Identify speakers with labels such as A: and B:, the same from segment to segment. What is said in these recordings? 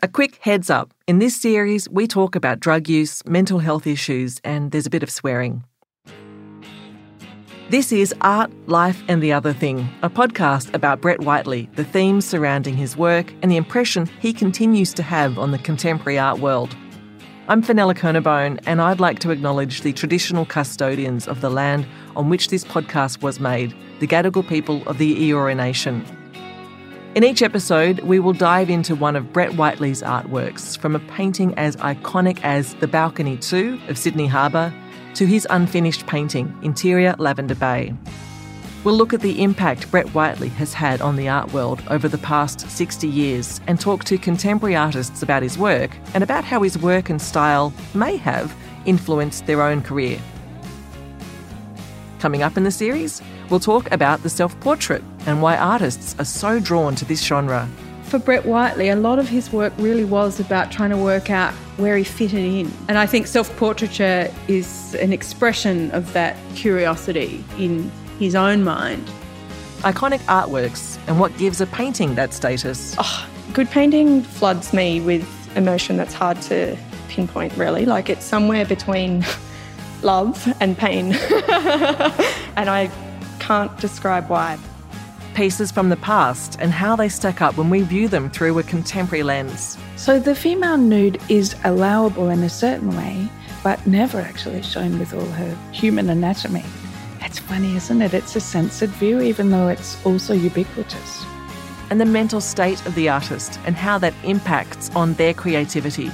A: A quick heads up in this series, we talk about drug use, mental health issues, and there's a bit of swearing. This is Art, Life and the Other Thing, a podcast about Brett Whiteley, the themes surrounding his work, and the impression he continues to have on the contemporary art world. I'm Fenella Kernebone, and I'd like to acknowledge the traditional custodians of the land on which this podcast was made, the Gadigal people of the Eora Nation. In each episode, we will dive into one of Brett Whiteley's artworks, from a painting as iconic as The Balcony 2 of Sydney Harbour to his unfinished painting, Interior Lavender Bay. We'll look at the impact Brett Whiteley has had on the art world over the past 60 years and talk to contemporary artists about his work and about how his work and style may have influenced their own career. Coming up in the series, we'll talk about the self portrait and why artists are so drawn to this genre.
B: For Brett Whiteley, a lot of his work really was about trying to work out where he fitted in. And I think self portraiture is an expression of that curiosity in his own mind.
A: Iconic artworks and what gives a painting that status.
C: Oh, good painting floods me with emotion that's hard to pinpoint, really. Like it's somewhere between love and pain. and I can't describe why.
A: Pieces from the past and how they stack up when we view them through a contemporary lens.
D: So the female nude is allowable in a certain way, but never actually shown with all her human anatomy. It's funny, isn't it? It's a censored view, even though it's also ubiquitous.
A: And the mental state of the artist and how that impacts on their creativity.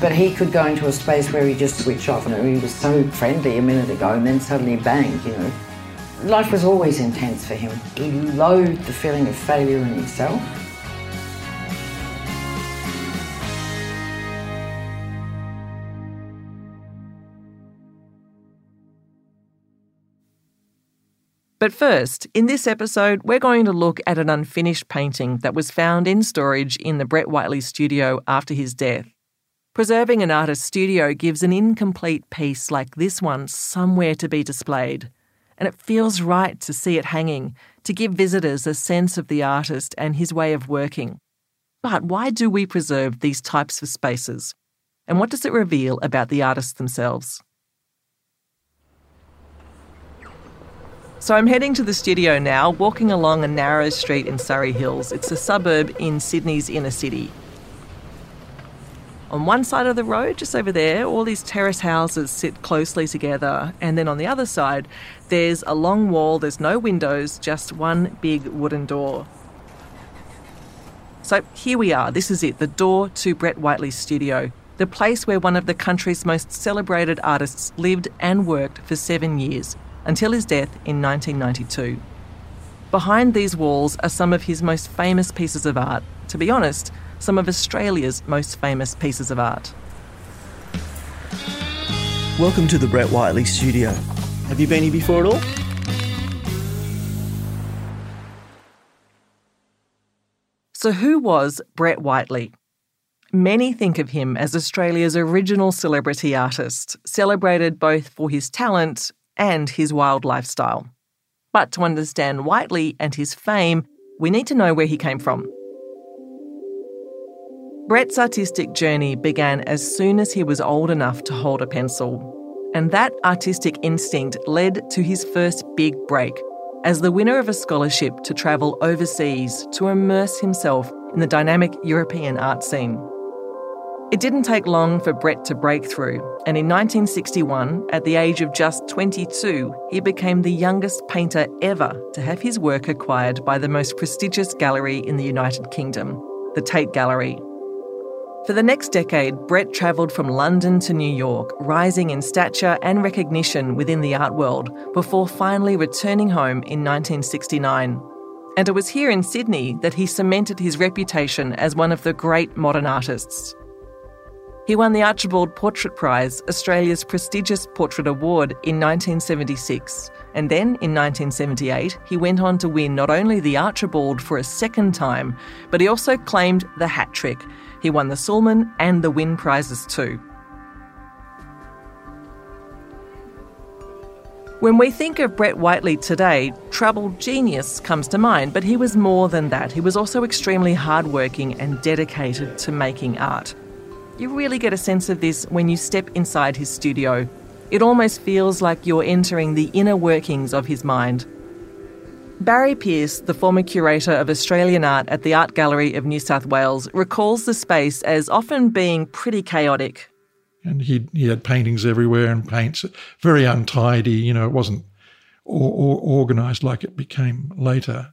E: But he could go into a space where he just switched off and he was so friendly a minute ago and then suddenly bang, you know. Life was always intense for him. He loathed the feeling of failure in himself.
A: But first, in this episode, we're going to look at an unfinished painting that was found in storage in the Brett Whiteley studio after his death. Preserving an artist's studio gives an incomplete piece like this one somewhere to be displayed. And it feels right to see it hanging, to give visitors a sense of the artist and his way of working. But why do we preserve these types of spaces? And what does it reveal about the artists themselves? So I'm heading to the studio now, walking along a narrow street in Surry Hills. It's a suburb in Sydney's inner city. On one side of the road, just over there, all these terrace houses sit closely together, and then on the other side, there's a long wall, there's no windows, just one big wooden door. So here we are, this is it, the door to Brett Whiteley's studio, the place where one of the country's most celebrated artists lived and worked for seven years until his death in 1992. Behind these walls are some of his most famous pieces of art, to be honest, some of Australia's most famous pieces of art.
F: Welcome to the Brett Whiteley studio. Have you been here before at all?
A: So, who was Brett Whiteley? Many think of him as Australia's original celebrity artist, celebrated both for his talent and his wild lifestyle. But to understand Whiteley and his fame, we need to know where he came from. Brett's artistic journey began as soon as he was old enough to hold a pencil. And that artistic instinct led to his first big break as the winner of a scholarship to travel overseas to immerse himself in the dynamic European art scene. It didn't take long for Brett to break through, and in 1961, at the age of just 22, he became the youngest painter ever to have his work acquired by the most prestigious gallery in the United Kingdom, the Tate Gallery. For the next decade, Brett travelled from London to New York, rising in stature and recognition within the art world, before finally returning home in 1969. And it was here in Sydney that he cemented his reputation as one of the great modern artists. He won the Archibald Portrait Prize, Australia's prestigious portrait award, in 1976. And then, in 1978, he went on to win not only the Archibald for a second time, but he also claimed the hat trick. He won the Sulman and the Wynne prizes too. When we think of Brett Whiteley today, troubled genius comes to mind, but he was more than that. He was also extremely hardworking and dedicated to making art. You really get a sense of this when you step inside his studio. It almost feels like you're entering the inner workings of his mind. Barry Pearce, the former curator of Australian art at the Art Gallery of New South Wales, recalls the space as often being pretty chaotic.
G: And he, he had paintings everywhere and paints, very untidy, you know, it wasn't or, or organised like it became later.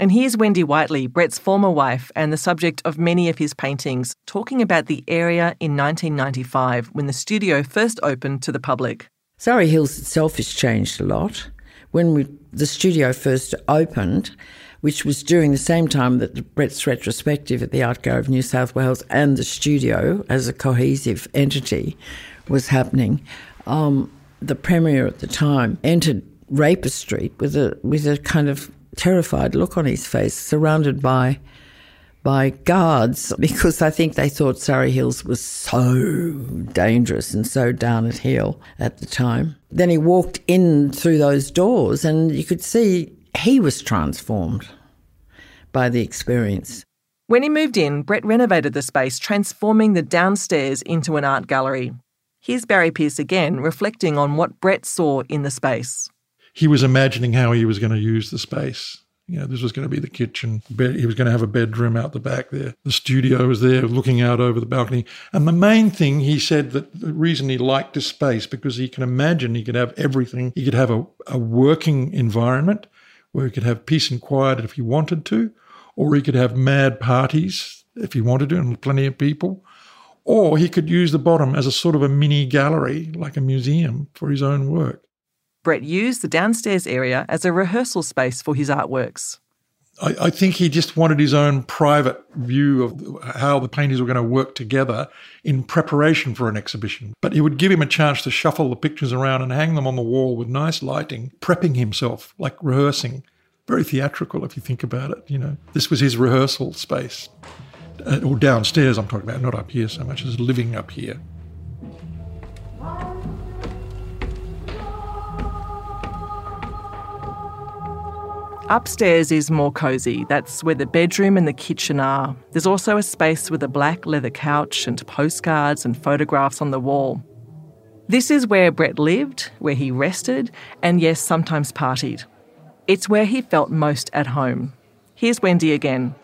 A: And here's Wendy Whiteley, Brett's former wife and the subject of many of his paintings, talking about the area in 1995 when the studio first opened to the public.
E: Surry Hills itself has changed a lot when we, the studio first opened, which was during the same time that Brett's retrospective at the Art Gallery of New South Wales and the studio as a cohesive entity was happening, um, the premier at the time entered Raper Street with a with a kind of terrified look on his face, surrounded by by guards because I think they thought Surry Hills was so dangerous and so down at heel at the time. Then he walked in through those doors and you could see he was transformed by the experience.
A: When he moved in, Brett renovated the space, transforming the downstairs into an art gallery. Here's Barry Pearce again, reflecting on what Brett saw in the space.
G: He was imagining how he was going to use the space you know, this was going to be the kitchen. He was going to have a bedroom out the back there. The studio was there looking out over the balcony. And the main thing, he said that the reason he liked this space, because he can imagine he could have everything. He could have a, a working environment where he could have peace and quiet if he wanted to, or he could have mad parties if he wanted to, and plenty of people. Or he could use the bottom as a sort of a mini gallery, like a museum for his own work.
A: Brett used the downstairs area as a rehearsal space for his artworks.
G: I, I, think he just wanted his own private view of how the paintings were going to work together in preparation for an exhibition. But it would give him a chance to shuffle the pictures around and hang them on the wall with nice lighting, prepping himself, like rehearsing. Very theatrical if you think about it, you know. This was his rehearsal space. Uh, or downstairs, I'm talking about, not up here so much as living up here.
A: Upstairs is more cosy. That's where the bedroom and the kitchen are. There's also a space with a black leather couch and postcards and photographs on the wall. This is where Brett lived, where he rested, and yes, sometimes partied. It's where he felt most at home. Here's Wendy again.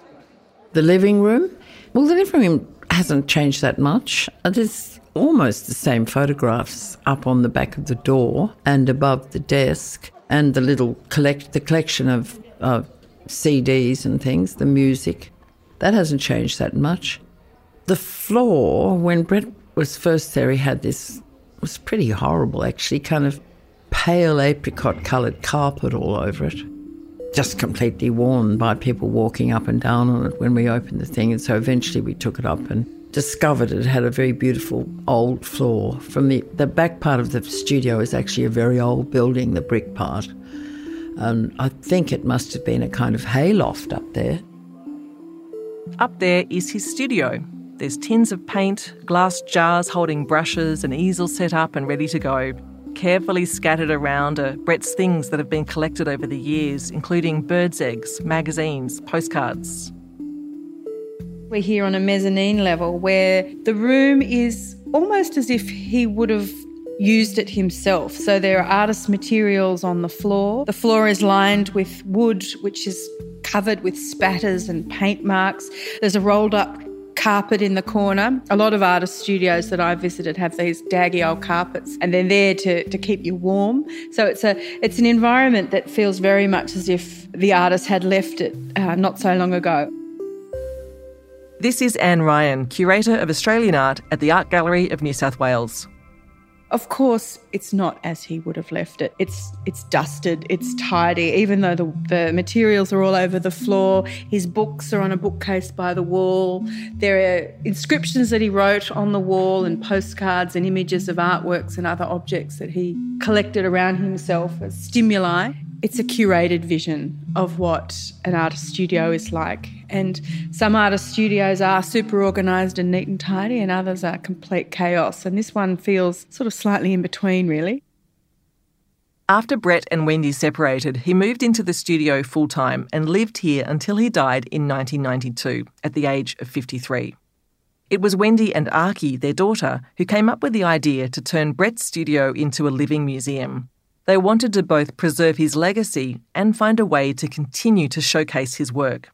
E: The living room? Well, the living room hasn't changed that much. Uh, there's almost the same photographs up on the back of the door and above the desk and the little collect the collection of, of CDs and things, the music, that hasn't changed that much. The floor, when Brett was first there, he had this was pretty horrible actually, kind of pale apricot coloured carpet all over it. Just completely worn by people walking up and down on it when we opened the thing. And so eventually we took it up and discovered it had a very beautiful old floor. From the, the back part of the studio is actually a very old building, the brick part. And I think it must have been a kind of hayloft up there.
A: Up there is his studio. There's tins of paint, glass jars holding brushes, an easel set up and ready to go. Carefully scattered around are Brett's things that have been collected over the years, including birds' eggs, magazines, postcards.
B: We're here on a mezzanine level where the room is almost as if he would have used it himself. So there are artist materials on the floor. The floor is lined with wood, which is covered with spatters and paint marks. There's a rolled up carpet in the corner. A lot of artist studios that I've visited have these daggy old carpets and they're there to, to keep you warm. So it's a it's an environment that feels very much as if the artist had left it uh, not so long ago.
A: This is Anne Ryan, Curator of Australian Art at the Art Gallery of New South Wales.
B: Of course, it's not as he would have left it. It's it's dusted, it's tidy, even though the, the materials are all over the floor. His books are on a bookcase by the wall. There are inscriptions that he wrote on the wall and postcards and images of artworks and other objects that he collected around himself as stimuli it's a curated vision of what an artist studio is like. And some artist studios are super organised and neat and tidy, and others are complete chaos. And this one feels sort of slightly in between, really.
A: After Brett and Wendy separated, he moved into the studio full time and lived here until he died in 1992 at the age of 53. It was Wendy and Arkie, their daughter, who came up with the idea to turn Brett's studio into a living museum. They wanted to both preserve his legacy and find a way to continue to showcase his work.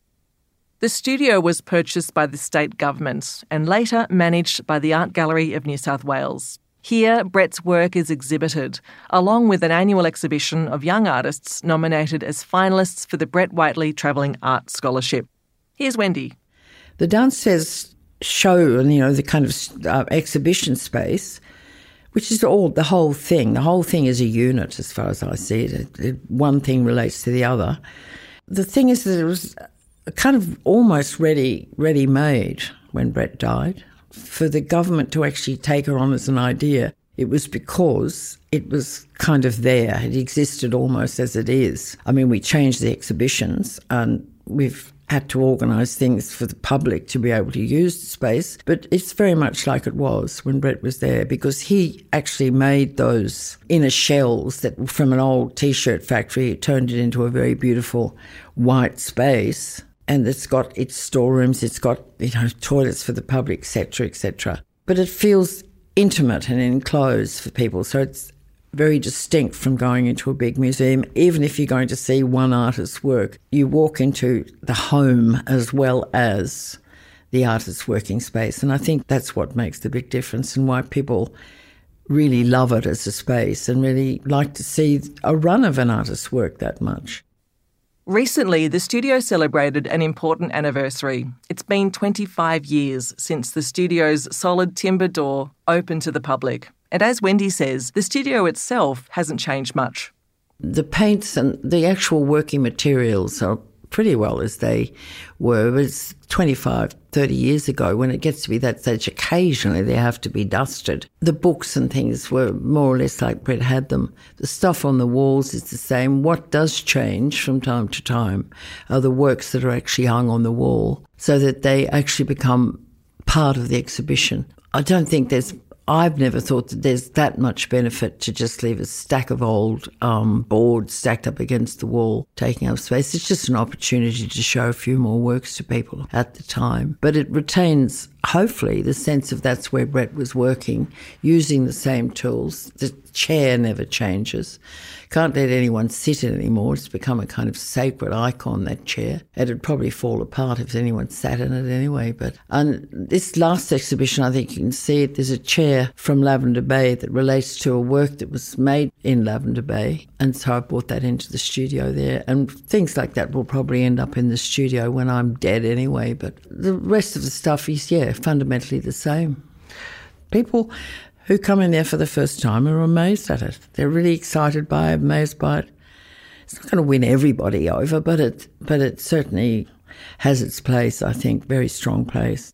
A: The studio was purchased by the state government and later managed by the Art Gallery of New South Wales. Here, Brett's work is exhibited, along with an annual exhibition of young artists nominated as finalists for the Brett Whiteley Travelling Art Scholarship. Here's Wendy.
E: The downstairs show and you know the kind of uh, exhibition space, which is all the whole thing. The whole thing is a unit, as far as I see it. it, it one thing relates to the other. The thing is that it was kind of almost ready ready made when Brett died for the government to actually take her on as an idea, it was because it was kind of there. It existed almost as it is. I mean, we changed the exhibitions and we've had to organise things for the public to be able to use the space, but it's very much like it was when Brett was there because he actually made those inner shells that from an old t shirt factory, turned it into a very beautiful white space and it's got its storerooms, it's got you know toilets for the public, etc., etc. But it feels intimate and enclosed for people, so it's very distinct from going into a big museum. Even if you're going to see one artist's work, you walk into the home as well as the artist's working space, and I think that's what makes the big difference and why people really love it as a space and really like to see a run of an artist's work that much.
A: Recently, the studio celebrated an important anniversary. It's been 25 years since the studio's solid timber door opened to the public. And as Wendy says, the studio itself hasn't changed much.
E: The paints and the actual working materials are pretty well as they were. It was 25, 30 years ago when it gets to be that stage. Occasionally they have to be dusted. The books and things were more or less like Brett had them. The stuff on the walls is the same. What does change from time to time are the works that are actually hung on the wall so that they actually become part of the exhibition. I don't think there's I've never thought that there's that much benefit to just leave a stack of old um, boards stacked up against the wall, taking up space. It's just an opportunity to show a few more works to people at the time. But it retains, hopefully, the sense of that's where Brett was working, using the same tools. The chair never changes. Can't let anyone sit in it anymore. It's become a kind of sacred icon, that chair. It'd probably fall apart if anyone sat in it anyway. But and this last exhibition, I think you can see it. There's a chair from Lavender Bay that relates to a work that was made in Lavender Bay. And so I brought that into the studio there. And things like that will probably end up in the studio when I'm dead anyway. But the rest of the stuff is, yeah, fundamentally the same. People who come in there for the first time are amazed at it. They're really excited by it, amazed by it. It's not going to win everybody over, but it but it certainly has its place. I think very strong place.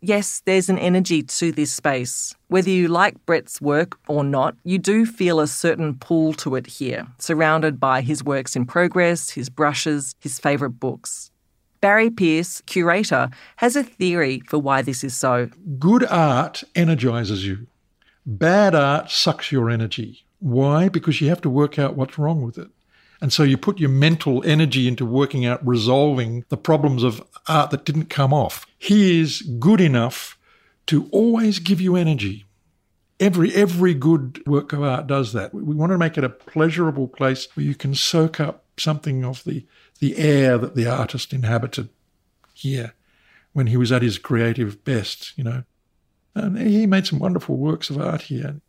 A: Yes, there's an energy to this space. Whether you like Brett's work or not, you do feel a certain pull to it here, surrounded by his works in progress, his brushes, his favourite books. Barry Pearce, curator, has a theory for why this is so.
G: Good art energizes you. Bad art sucks your energy. Why? Because you have to work out what's wrong with it. And so you put your mental energy into working out resolving the problems of art that didn't come off. He is good enough to always give you energy. Every every good work of art does that. We want to make it a pleasurable place where you can soak up something of the the air that the artist inhabited here when he was at his creative best, you know. And he made some wonderful works of art here.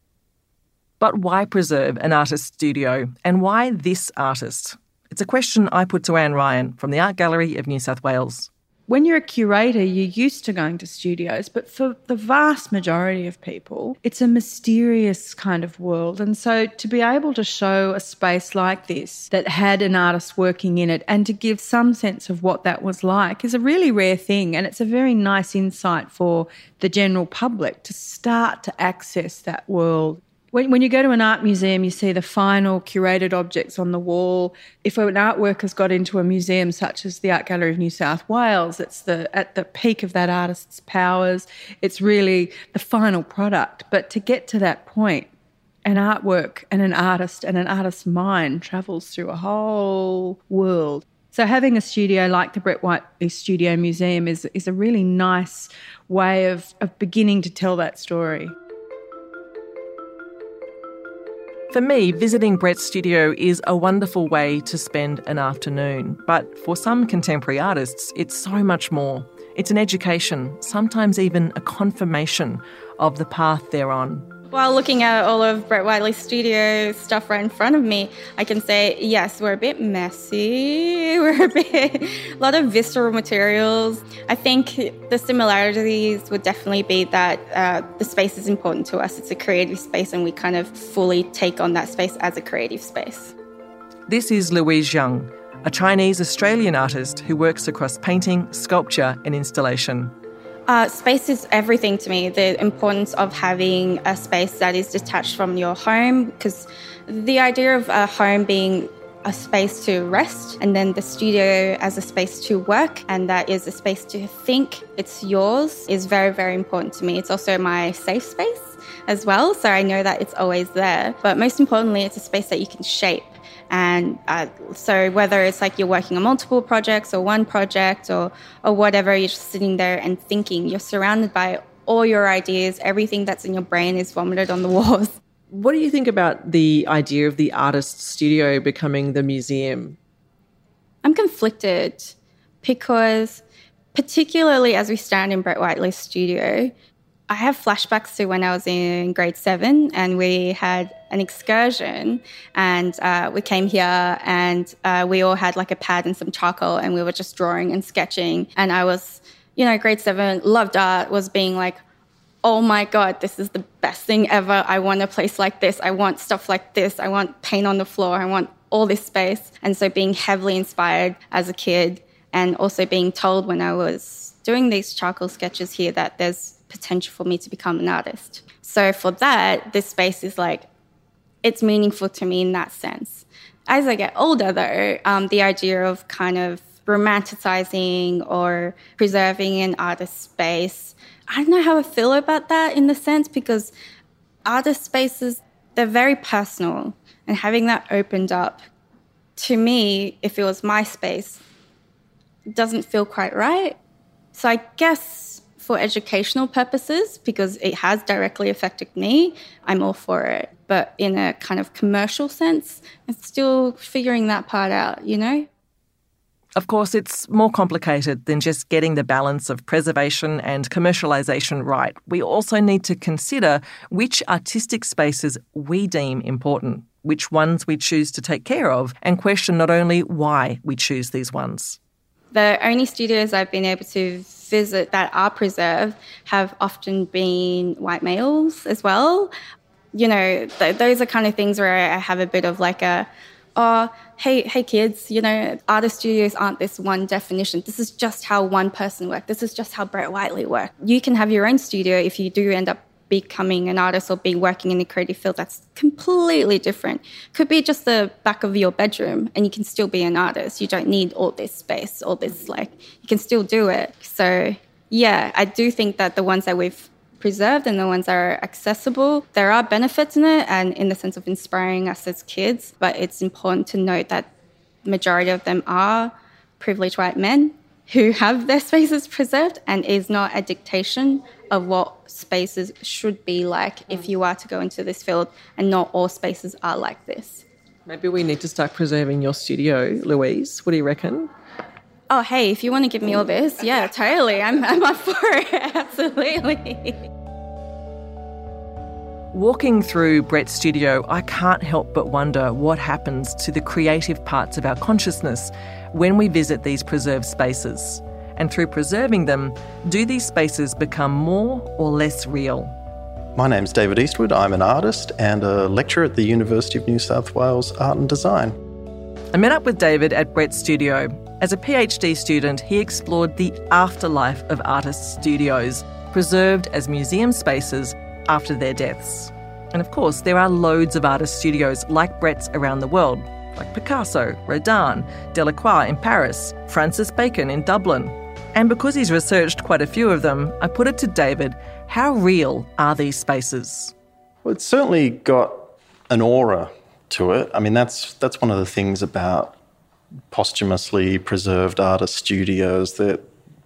A: But why preserve an artist's studio and why this artist? It's a question I put to Anne Ryan from the Art Gallery of New South Wales
B: when you're a curator, you're used to going to studios, but for the vast majority of people, it's a mysterious kind of world. And so to be able to show a space like this that had an artist working in it and to give some sense of what that was like is a really rare thing. And it's a very nice insight for the general public to start to access that world when, when you go to an art museum, you see the final curated objects on the wall. If an artwork has got into a museum such as the Art Gallery of New South Wales, it's the at the peak of that artist's powers. It's really the final product. But to get to that point an artwork and an artist and an artist's mind travels through a whole world. So having a studio like the Brett Whiteley Studio Museum is is a really nice way of, of beginning to tell that story.
A: For me, visiting Brett's studio is a wonderful way to spend an afternoon. But for some contemporary artists, it's so much more. It's an education, sometimes even a confirmation of the path they're on.
H: While looking at all of Brett Whiteley's studio stuff right in front of me, I can say, yes, we're a bit messy. We're a bit, a lot of visceral materials. I think the similarities would definitely be that uh, the space is important to us. It's a creative space, and we kind of fully take on that space as a creative space.
A: This is Louise Zhang, a Chinese Australian artist who works across painting, sculpture, and installation.
H: Uh, space is everything to me. The importance of having a space that is detached from your home, because the idea of a home being a space to rest and then the studio as a space to work and that is a space to think it's yours is very very important to me it's also my safe space as well so i know that it's always there but most importantly it's a space that you can shape and uh, so whether it's like you're working on multiple projects or one project or, or whatever, you're just sitting there and thinking. You're surrounded by all your ideas. Everything that's in your brain is vomited on the walls.
A: What do you think about the idea of the artist studio becoming the museum?
H: I'm conflicted because, particularly as we stand in Brett Whiteley's studio, I have flashbacks to when I was in grade seven and we had an excursion and uh, we came here and uh, we all had like a pad and some charcoal and we were just drawing and sketching. And I was, you know, grade seven, loved art, was being like, oh my God, this is the best thing ever. I want a place like this. I want stuff like this. I want paint on the floor. I want all this space. And so being heavily inspired as a kid and also being told when I was doing these charcoal sketches here that there's potential for me to become an artist. So for that, this space is like, it's meaningful to me in that sense. As I get older, though, um, the idea of kind of romanticizing or preserving an artist space, I don't know how I feel about that in the sense because artist spaces, they're very personal. And having that opened up, to me, if it was my space, doesn't feel quite right. So I guess for educational purposes because it has directly affected me, I'm all for it. But in a kind of commercial sense, I'm still figuring that part out, you know?
A: Of course, it's more complicated than just getting the balance of preservation and commercialisation right. We also need to consider which artistic spaces we deem important, which ones we choose to take care of, and question not only why we choose these ones.
H: The only studios I've been able to visit that are preserved have often been white males as well. You know, th- those are kind of things where I have a bit of like a, oh, hey, hey kids, you know, artist studios aren't this one definition. This is just how one person worked. This is just how Brett Whiteley worked. You can have your own studio if you do end up becoming an artist or being working in the creative field that's completely different. Could be just the back of your bedroom and you can still be an artist. You don't need all this space all this like you can still do it. So yeah i do think that the ones that we've preserved and the ones that are accessible there are benefits in it and in the sense of inspiring us as kids but it's important to note that majority of them are privileged white men who have their spaces preserved and is not a dictation of what spaces should be like if you are to go into this field and not all spaces are like this.
A: Maybe we need to start preserving your studio, Louise. What do you reckon?
H: Oh, hey, if you want to give me all this, yeah, totally. I'm, I'm up for it. Absolutely.
A: Walking through Brett's studio, I can't help but wonder what happens to the creative parts of our consciousness when we visit these preserved spaces. And through preserving them, do these spaces become more or less real?
I: My name's David Eastwood. I'm an artist and a lecturer at the University of New South Wales Art and Design.
A: I met up with David at Brett's studio. As a PhD student, he explored the afterlife of artists' studios, preserved as museum spaces after their deaths. And of course, there are loads of artist studios like Brett's around the world, like Picasso, Rodin, Delacroix in Paris, Francis Bacon in Dublin. And because he's researched quite a few of them, I put it to David how real are these spaces?
I: Well, it's certainly got an aura to it. I mean, that's that's one of the things about posthumously preserved artist studios that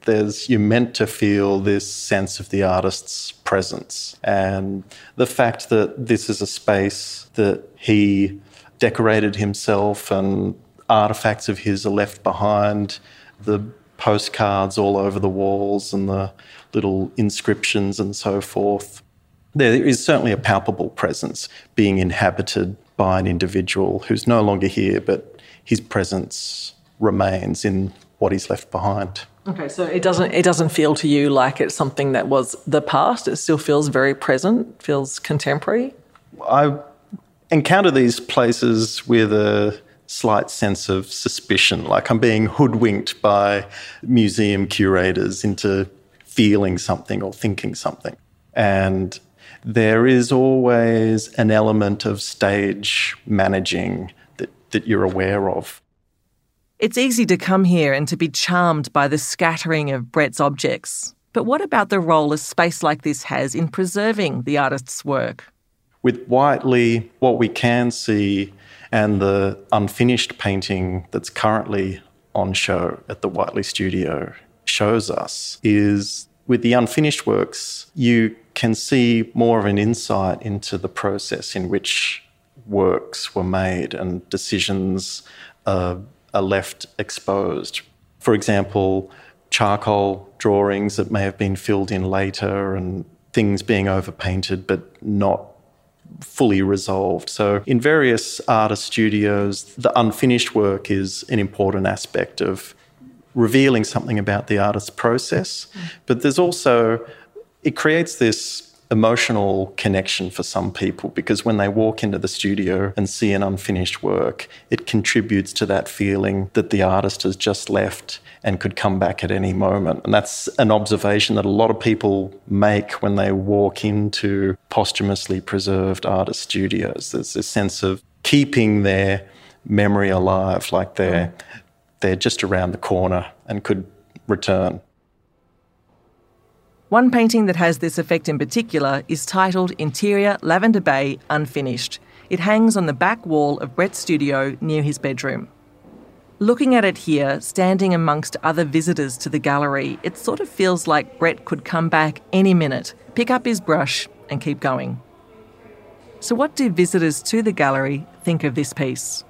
I: there's you're meant to feel this sense of the artist's presence and the fact that this is a space that he decorated himself and artifacts of his are left behind the postcards all over the walls and the little inscriptions and so forth there is certainly a palpable presence being inhabited by an individual who's no longer here but his presence remains in what he's left behind.
A: Okay, so it doesn't it doesn't feel to you like it's something that was the past. It still feels very present, feels contemporary.
I: I encounter these places with a slight sense of suspicion, like I'm being hoodwinked by museum curators into feeling something or thinking something. And there is always an element of stage managing that, that you're aware of.
A: It's easy to come here and to be charmed by the scattering of Brett's objects. But what about the role a space like this has in preserving the artist's work?
I: With Whiteley, what we can see and the unfinished painting that's currently on show at the Whiteley studio shows us is with the unfinished works, you can see more of an insight into the process in which works were made and decisions uh, are left exposed. For example, charcoal drawings that may have been filled in later and things being overpainted but not fully resolved. So, in various artist studios, the unfinished work is an important aspect of revealing something about the artist's process. Mm. But there's also, it creates this emotional connection for some people because when they walk into the studio and see an unfinished work, it contributes to that feeling that the artist has just left and could come back at any moment. And that's an observation that a lot of people make when they walk into posthumously preserved artist studios. There's this sense of keeping their memory alive, like they're, they're just around the corner and could return.
A: One painting that has this effect in particular is titled Interior Lavender Bay Unfinished. It hangs on the back wall of Brett's studio near his bedroom. Looking at it here, standing amongst other visitors to the gallery, it sort of feels like Brett could come back any minute, pick up his brush, and keep going. So, what do visitors to the gallery think of this piece?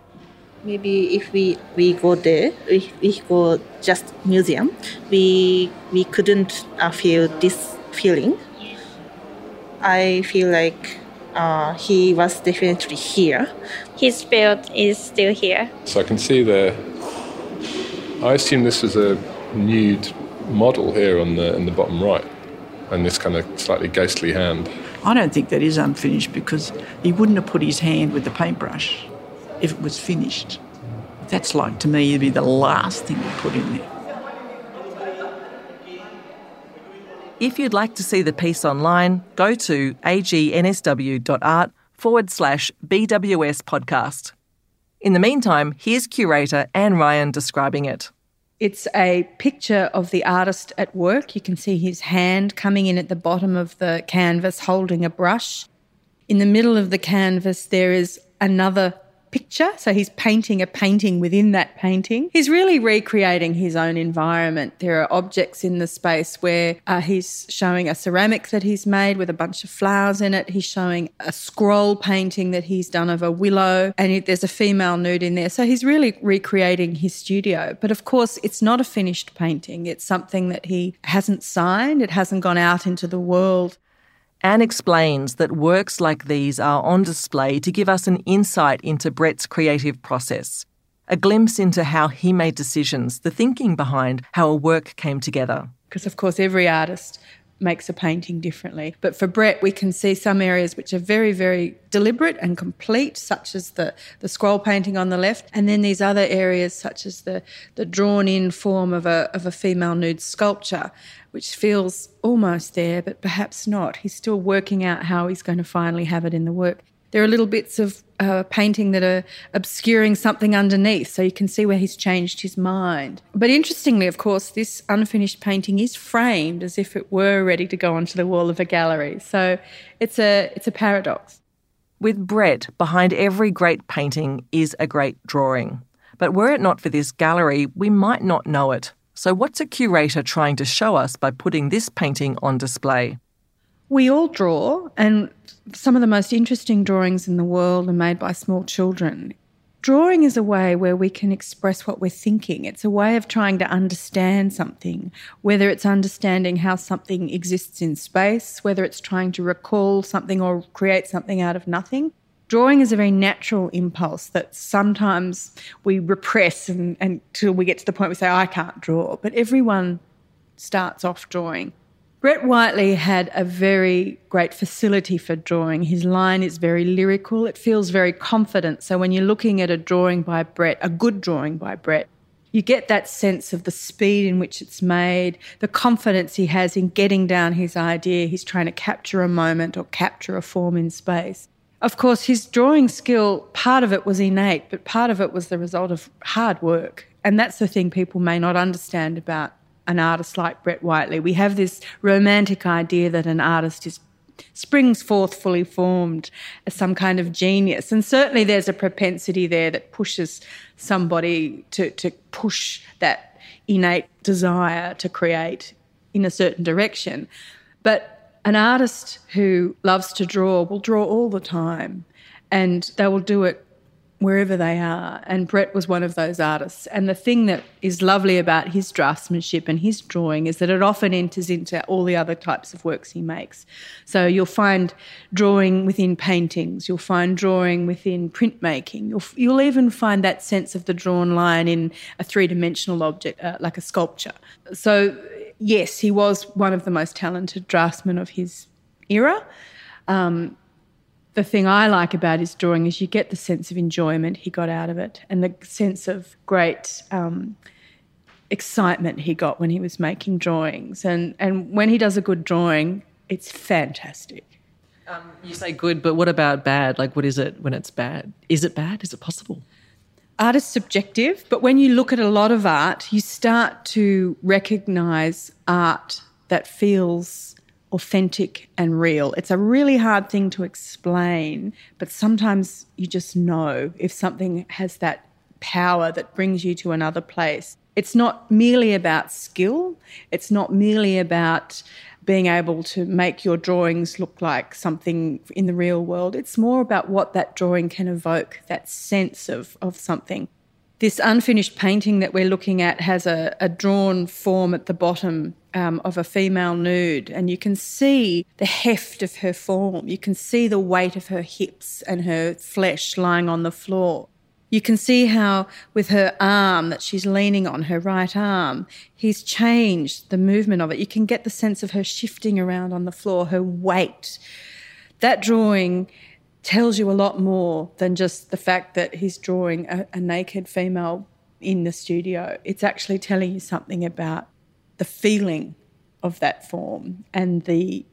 J: Maybe if we we go there if we go just museum we we couldn't uh, feel this feeling. I feel like uh, he was definitely here.
H: His spirit is still here.
K: So i can see the i assume this is a nude model here on the in the bottom right and this kind of slightly ghostly hand.
L: I don't think that is unfinished because he wouldn't have put his hand with the paintbrush if it was finished. That's like to me, it'd be the last thing to put in there.
A: If you'd like to see the piece online, go to agnsw.art forward slash BWS podcast. In the meantime, here's curator Anne Ryan describing it.
B: It's a picture of the artist at work. You can see his hand coming in at the bottom of the canvas holding a brush. In the middle of the canvas, there is another picture. So he's painting a painting within that painting. He's really recreating his own environment. There are objects in the space where uh, he's showing a ceramic that he's made with a bunch of flowers in it. He's showing a scroll painting that he's done of a willow, and it, there's a female nude in there. So he's really recreating his studio. But of course, it's not a finished painting. It's something that he hasn't signed. It hasn't gone out into the world.
A: Anne explains that works like these are on display to give us an insight into Brett's creative process, a glimpse into how he made decisions, the thinking behind how a work came together.
B: Because, of course, every artist makes a painting differently. But for Brett, we can see some areas which are very, very deliberate and complete, such as the, the scroll painting on the left, and then these other areas, such as the, the drawn in form of a, of a female nude sculpture which feels almost there, but perhaps not. He's still working out how he's going to finally have it in the work. There are little bits of uh, painting that are obscuring something underneath, so you can see where he's changed his mind. But interestingly, of course, this unfinished painting is framed as if it were ready to go onto the wall of a gallery. So it's a it's a paradox.
A: With Brett, behind every great painting is a great drawing. But were it not for this gallery, we might not know it. So, what's a curator trying to show us by putting this painting on display?
B: We all draw, and some of the most interesting drawings in the world are made by small children. Drawing is a way where we can express what we're thinking. It's a way of trying to understand something, whether it's understanding how something exists in space, whether it's trying to recall something or create something out of nothing. Drawing is a very natural impulse that sometimes we repress and, until we get to the point we say, I can't draw. But everyone starts off drawing. Brett Whiteley had a very great facility for drawing. His line is very lyrical, it feels very confident. So when you're looking at a drawing by Brett, a good drawing by Brett, you get that sense of the speed in which it's made, the confidence he has in getting down his idea. He's trying to capture a moment or capture a form in space. Of course, his drawing skill, part of it was innate, but part of it was the result of hard work. And that's the thing people may not understand about an artist like Brett Whiteley. We have this romantic idea that an artist is springs forth fully formed as some kind of genius. And certainly there's a propensity there that pushes somebody to, to push that innate desire to create in a certain direction. But an artist who loves to draw will draw all the time and they will do it wherever they are. And Brett was one of those artists. And the thing that is lovely about his draftsmanship and his drawing is that it often enters into all the other types of works he makes. So you'll find drawing within paintings, you'll find drawing within printmaking, you'll, you'll even find that sense of the drawn line in a three dimensional object, uh, like a sculpture. So, yes, he was one of the most talented draftsmen of his era. Um, the thing I like about his drawing is you get the sense of enjoyment he got out of it and the sense of great um, excitement he got when he was making drawings. And, and when he does a good drawing, it's fantastic.
A: Um, you say good, but what about bad? Like, what is it when it's bad? Is it bad? Is it possible?
B: Art is subjective, but when you look at a lot of art, you start to recognize art that feels authentic and real. It's a really hard thing to explain, but sometimes you just know if something has that power that brings you to another place. It's not merely about skill, it's not merely about being able to make your drawings look like something in the real world. It's more about what that drawing can evoke, that sense of, of something. This unfinished painting that we're looking at has a, a drawn form at the bottom um, of a female nude, and you can see the heft of her form. You can see the weight of her hips and her flesh lying on the floor. You can see how, with her arm that she's leaning on, her right arm, he's changed the movement of it. You can get the sense of her shifting around on the floor, her weight. That drawing tells you a lot more than just the fact that he's drawing a, a naked female in the studio. It's actually telling you something about the feeling of that form and the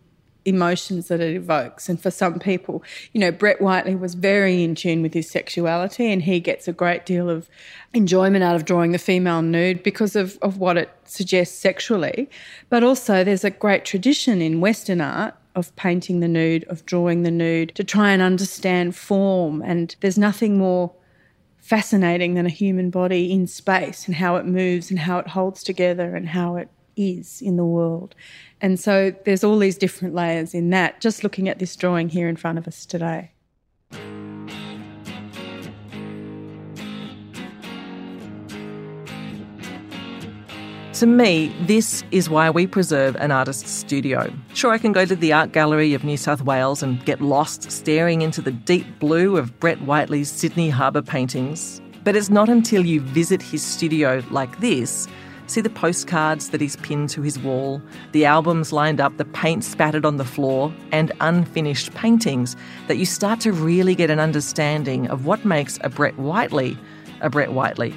B: emotions that it evokes. And for some people, you know, Brett Whiteley was very in tune with his sexuality and he gets a great deal of enjoyment out of drawing the female nude because of, of what it suggests sexually. But also, there's a great tradition in Western art of painting the nude, of drawing the nude, to try and understand form. And there's nothing more fascinating than a human body in space and how it moves and how it holds together and how it is in the world. And so there's all these different layers in that, just looking at this drawing here in front of us today.
A: To me, this is why we preserve an artist's studio. Sure, I can go to the Art Gallery of New South Wales and get lost staring into the deep blue of Brett Whiteley's Sydney Harbour paintings. But it's not until you visit his studio like this, see the postcards that he's pinned to his wall, the albums lined up, the paint spattered on the floor, and unfinished paintings, that you start to really get an understanding of what makes a Brett Whiteley a Brett Whiteley.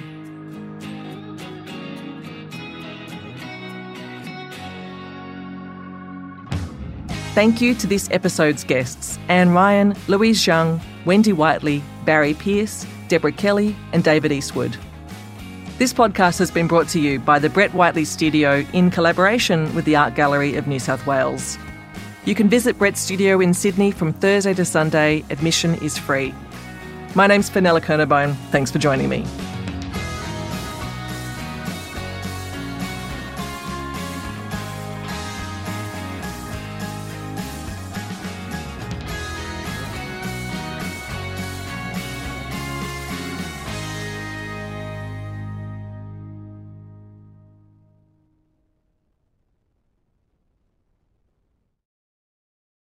A: Thank you to this episode's guests Anne Ryan, Louise Zhang, Wendy Whiteley, Barry Pearce, Deborah Kelly, and David Eastwood. This podcast has been brought to you by the Brett Whiteley Studio in collaboration with the Art Gallery of New South Wales. You can visit Brett's studio in Sydney from Thursday to Sunday. Admission is free. My name's Fenella Kernebone. Thanks for joining me.